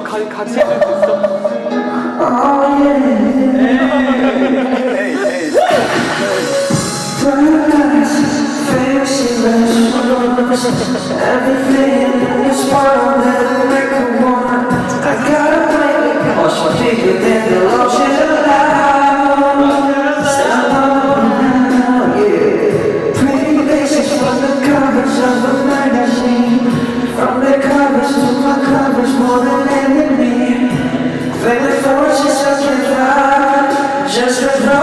이번에도 가, 같이 해줄 수 있어? Everything in this world that make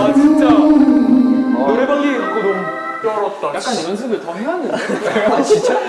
아 진짜 어, 노래방에 갖고 너무 떨었다. 약간 연습을 더 해야 하는데. 아 진짜?